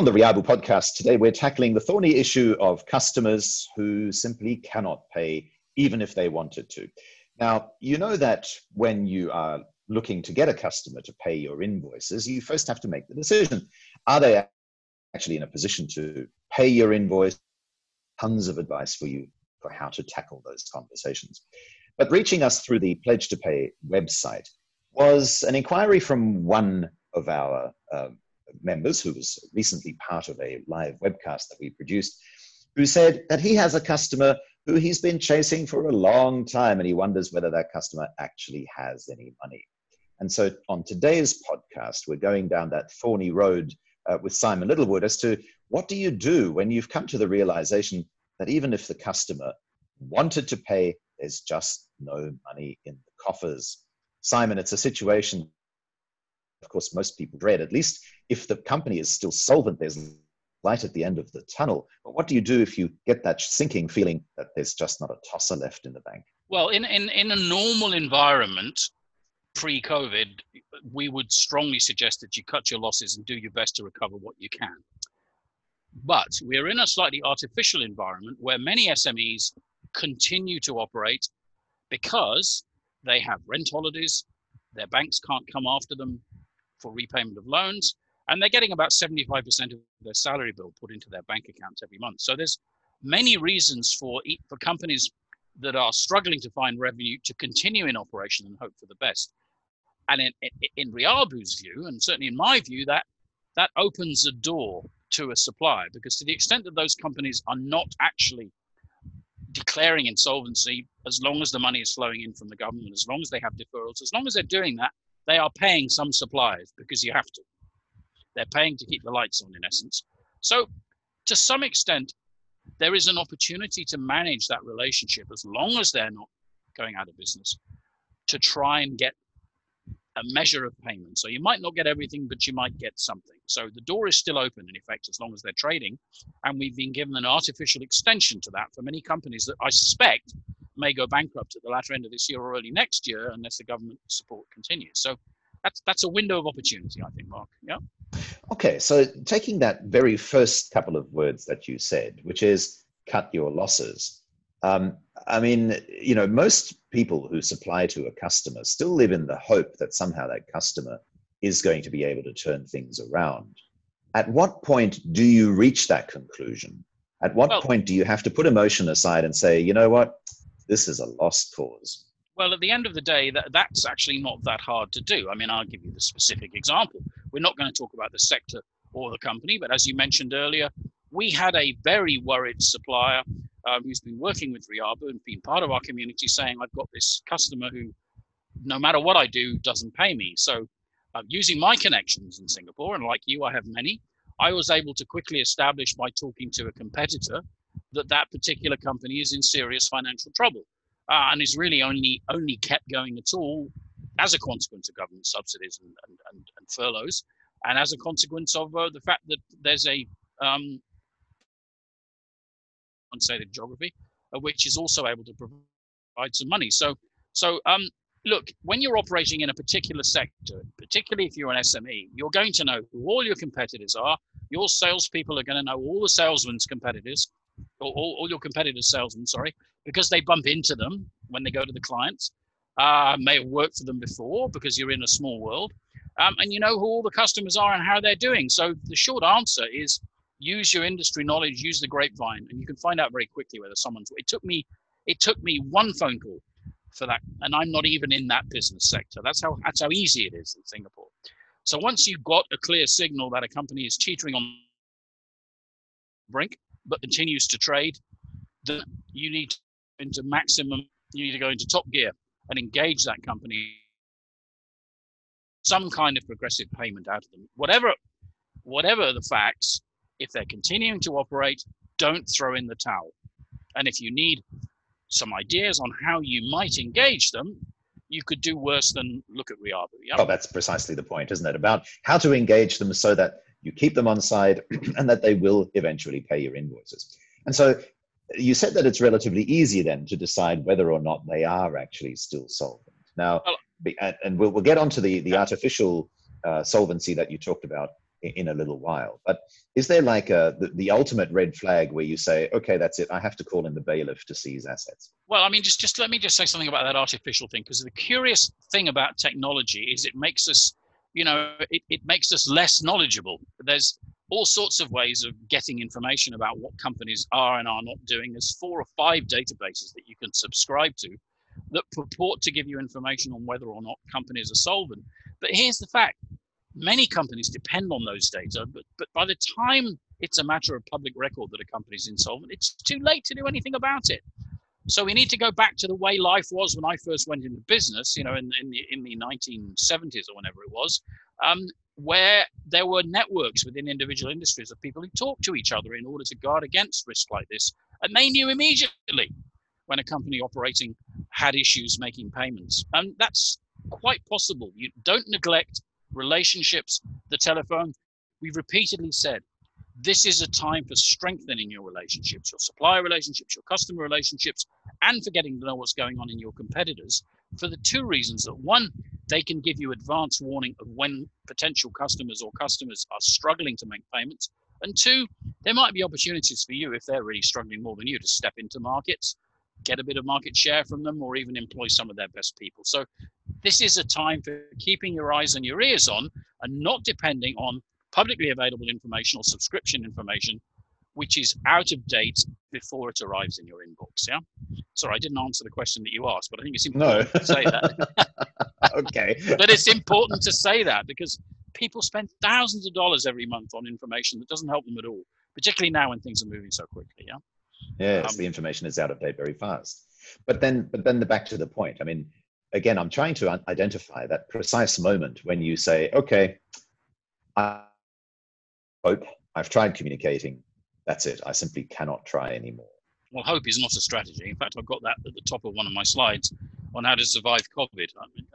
On the Riavu podcast today, we're tackling the thorny issue of customers who simply cannot pay even if they wanted to. Now, you know that when you are looking to get a customer to pay your invoices, you first have to make the decision. Are they actually in a position to pay your invoice? Tons of advice for you for how to tackle those conversations. But reaching us through the Pledge to Pay website was an inquiry from one of our uh, members who was recently part of a live webcast that we produced, who said that he has a customer who he's been chasing for a long time and he wonders whether that customer actually has any money. And so on today's podcast, we're going down that thorny road uh, with Simon Littlewood as to what do you do when you've come to the realization that even if the customer wanted to pay, there's just no money in the coffers. Simon, it's a situation, of course, most people dread. At least if the company is still solvent, there's light at the end of the tunnel. But what do you do if you get that sinking feeling that there's just not a tosser left in the bank? Well, in, in, in a normal environment, pre COVID, we would strongly suggest that you cut your losses and do your best to recover what you can. But we're in a slightly artificial environment where many SMEs continue to operate because they have rent holidays, their banks can't come after them for repayment of loans, and they're getting about 75% of their salary bill put into their bank accounts every month. So there's many reasons for for companies that are struggling to find revenue to continue in operation and hope for the best. And in, in, Riavu's view, and certainly in my view, that that opens a door to a supply because to the extent that those companies are not actually declaring insolvency, as long as the money is flowing in from the government, as long as they have deferrals, as long as they're doing that, they are paying some suppliers because you have to. They're paying to keep the lights on, in essence. So, to some extent, there is an opportunity to manage that relationship as long as they're not going out of business to try and get a measure of payment. So you might not get everything, but you might get something. So the door is still open in effect as long as they're trading. And we've been given an artificial extension to that for many companies that I suspect may go bankrupt at the latter end of this year or early next year unless the government support continues. So that's that's a window of opportunity, I think, Mark. Yeah. Okay, so taking that very first couple of words that you said, which is cut your losses. Um, I mean, you know, most people who supply to a customer still live in the hope that somehow that customer is going to be able to turn things around. At what point do you reach that conclusion? At what well, point do you have to put emotion aside and say, you know what, this is a lost cause? Well, at the end of the day, that, that's actually not that hard to do. I mean, I'll give you the specific example. We're not going to talk about the sector or the company, but as you mentioned earlier, we had a very worried supplier um, who's been working with Riavu and been part of our community saying, I've got this customer who, no matter what I do, doesn't pay me. So, uh, using my connections in Singapore, and like you, I have many, I was able to quickly establish by talking to a competitor that that particular company is in serious financial trouble uh, and is really only only kept going at all as a consequence of government subsidies and, and, and, and furloughs, and as a consequence of uh, the fact that there's a um, unstated geography, uh, which is also able to provide some money. So, so um, look, when you're operating in a particular sector, particularly if you're an SME, you're going to know who all your competitors are. Your salespeople are going to know all the salesmen's competitors, or all, all your competitors' salesmen, sorry, because they bump into them when they go to the clients. Uh, may have worked for them before because you're in a small world. Um, and you know who all the customers are and how they're doing. So the short answer is use your industry knowledge, use the grapevine, and you can find out very quickly whether someone's. It took me, it took me one phone call for that, and I'm not even in that business sector. That's how that's how easy it is in Singapore. So once you've got a clear signal that a company is teetering on brink but continues to trade, then you need to into maximum. You need to go into top gear and engage that company some kind of progressive payment out of them. Whatever, whatever the facts, if they're continuing to operate, don't throw in the towel. And if you need some ideas on how you might engage them, you could do worse than look at Riavu. Yeah? Well, that's precisely the point, isn't it? About how to engage them so that you keep them on side and that they will eventually pay your invoices. And so you said that it's relatively easy then to decide whether or not they are actually still solvent. Now, and we'll, we'll get onto the, the artificial uh, solvency that you talked about in a little while. But is there like a, the, the, ultimate red flag where you say, okay, that's it, I have to call in the bailiff to seize assets? Well, I mean, just, just let me just say something about that artificial thing, because the curious thing about technology is it makes us, you know, it, it makes us less knowledgeable. There's all sorts of ways of getting information about what companies are and are not doing. There's four or five databases that you can subscribe to that purport to give you information on whether or not companies are solvent. But here's the fact many companies depend on those data, but, but by the time it's a matter of public record that a company is insolvent, it's too late to do anything about it. So we need to go back to the way life was when I first went into business, you know, in, in the in the 1970s or whenever it was, um, where there were networks within individual industries of people who talked to each other in order to guard against risk like this, and they knew immediately when a company operating had issues making payments, and that's quite possible. You don't neglect relationships, the telephone. We've repeatedly said this is a time for strengthening your relationships, your supplier relationships, your customer relationships, and for getting to know what's going on in your competitors for the two reasons that one, they can give you advance warning of when potential customers or customers are struggling to make payments. And two, there might be opportunities for you if they're really struggling more than you to step into markets, get a bit of market share from them, or even employ some of their best people. So this is a time for keeping your eyes and your ears on and not depending on publicly available information or subscription information, which is out of date before it arrives in your inbox. Yeah. Sorry, I didn't answer the question that you asked, but I think it's important no. to say that. okay. but it's important to say that because people spend thousands of dollars every month on information that doesn't help them at all, particularly now when things are moving so quickly. Yeah. Yes, um, the information is out of date very fast. But then, but then the back to the point. I mean, again, I'm trying to identify that precise moment when you say, okay, I hope I've tried communicating. That's it. I simply cannot try anymore. Well, hope is not a strategy. In fact, I've got that at the top of one of my slides on how to survive COVID.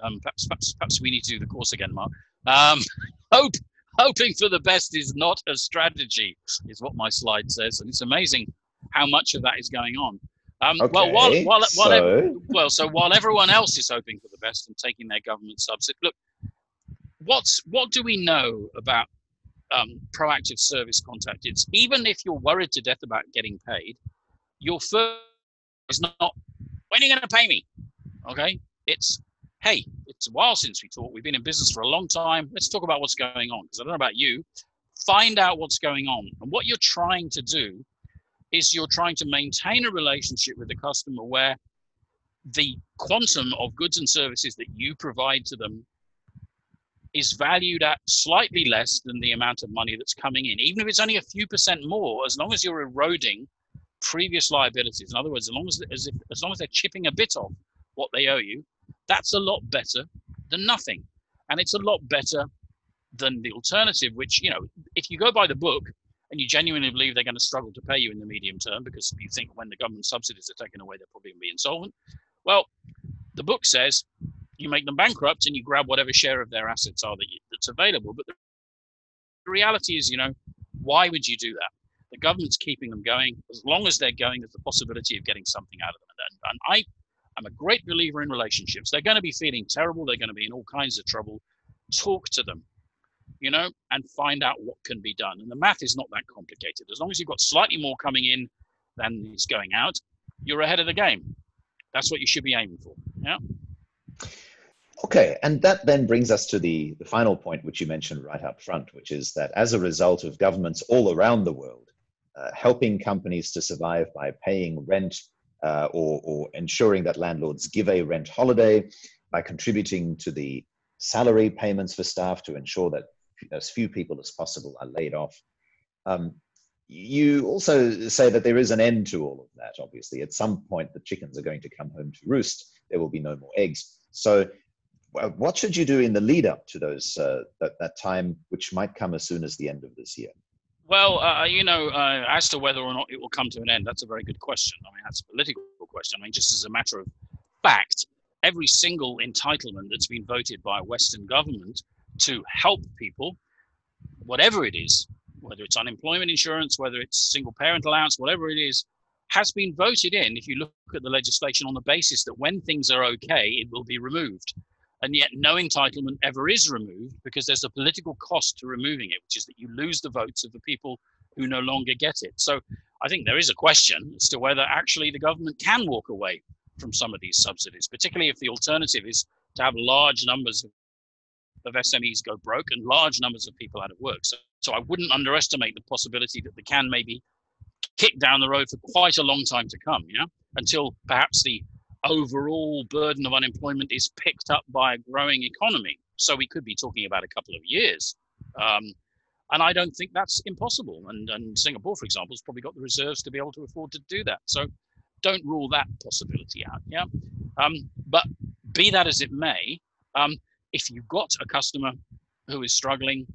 Um, perhaps, perhaps, perhaps we need to do the course again, Mark. Um, hope, hoping for the best is not a strategy, is what my slide says, and it's amazing how much of that is going on. Um, okay, well, while, while, while so... well, so while everyone else is hoping for the best and taking their government subsidy, look, what's what do we know about um, proactive service contact? It's even if you're worried to death about getting paid, your first is not when are you going to pay me? Okay, it's hey, it's a while since we talked. We've been in business for a long time. Let's talk about what's going on because I don't know about you. Find out what's going on and what you're trying to do is you're trying to maintain a relationship with the customer where the quantum of goods and services that you provide to them is valued at slightly less than the amount of money that's coming in, even if it's only a few percent more, as long as you're eroding previous liabilities. In other words, as long as, as, if, as long as they're chipping a bit off what they owe you, that's a lot better than nothing. And it's a lot better than the alternative, which, you know, if you go by the book, and you genuinely believe they're going to struggle to pay you in the medium term because you think when the government subsidies are taken away, they're probably going to be insolvent. Well, the book says you make them bankrupt and you grab whatever share of their assets are that you, that's available. But the reality is, you know, why would you do that? The government's keeping them going. As long as they're going, there's the possibility of getting something out of them. And, and I, I'm a great believer in relationships. They're going to be feeling terrible. They're going to be in all kinds of trouble. Talk to them you know, and find out what can be done. And the math is not that complicated. As long as you've got slightly more coming in than is going out, you're ahead of the game. That's what you should be aiming for. Yeah. Okay, and that then brings us to the, the final point, which you mentioned right up front, which is that as a result of governments all around the world uh, helping companies to survive by paying rent uh, or, or ensuring that landlords give a rent holiday, by contributing to the salary payments for staff to ensure that as few people as possible are laid off. Um, you also say that there is an end to all of that, obviously. At some point, the chickens are going to come home to roost. There will be no more eggs. So, what should you do in the lead up to those uh, that, that time, which might come as soon as the end of this year? Well, uh, you know, uh, as to whether or not it will come to an end, that's a very good question. I mean, that's a political question. I mean, just as a matter of fact, every single entitlement that's been voted by a Western government to help people, whatever it is, whether it's unemployment insurance, whether it's single parent allowance, whatever it is, has been voted in. If you look at the legislation on the basis that when things are okay, it will be removed. and yet no entitlement ever is removed because there's a political cost to removing it, which is that you lose the votes of the people who no longer get it. So I think there is a question as to whether actually the government can walk away from some of these subsidies, particularly if the alternative is to have large numbers of SMEs go broke and large numbers of people out of work. So, so I wouldn't underestimate the possibility that the can maybe kick down the road for quite a long time to come, yeah, until perhaps the overall burden of unemployment is picked up by a growing economy. So we could be talking about a couple of years. Um, and I don't think that's impossible. And, and Singapore, for example, has probably got the reserves to be able to afford to do that. So don't rule that possibility out. Yeah. Um, but be that as it may, um, if you've got a customer who is struggling,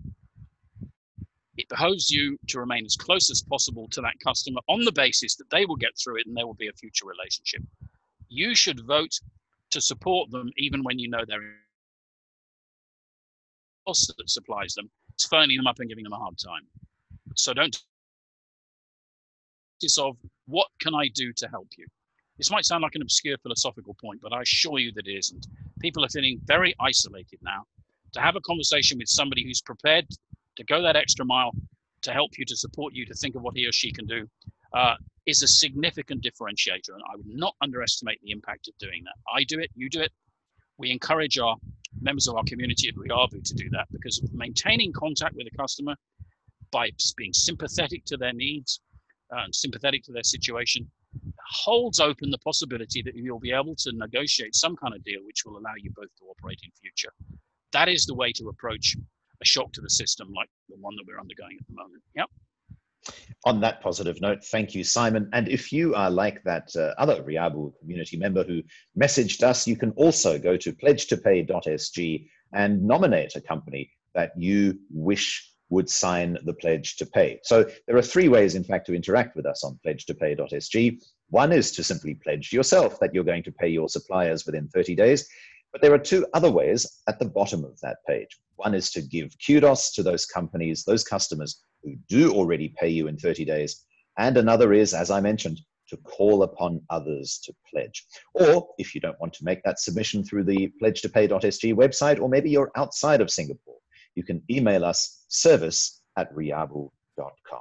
it behoves you to remain as close as possible to that customer on the basis that they will get through it and there will be a future relationship. You should vote to support them even when you know they're else that supplies them It's phoning them up and giving them a hard time. So don't of what can I do to help you? This might sound like an obscure philosophical point, but I assure you that it isn't. People are feeling very isolated now. To have a conversation with somebody who's prepared to go that extra mile to help you, to support you, to think of what he or she can do, uh, is a significant differentiator. And I would not underestimate the impact of doing that. I do it, you do it. We encourage our members of our community at Riavu to do that because maintaining contact with a customer by being sympathetic to their needs uh, and sympathetic to their situation holds open the possibility that you'll be able to negotiate some kind of deal which will allow you both to operate in future. That is the way to approach a shock to the system like the one that we're undergoing at the moment. Yep. On that positive note, thank you, Simon. And if you are like that uh, other Riavu community member who messaged us, you can also go to pledge2pay.sg and nominate a company that you wish would sign the pledge to pay. So there are three ways, in fact, to interact with us on pledge2pay.sg. One is to simply pledge yourself that you're going to pay your suppliers within 30 days. But there are two other ways at the bottom of that page. One is to give kudos to those companies, those customers who do already pay you in 30 days. And another is, as I mentioned, to call upon others to pledge. Or if you don't want to make that submission through the pledge to pay.sg website, or maybe you're outside of Singapore, you can email us service at riavu.com.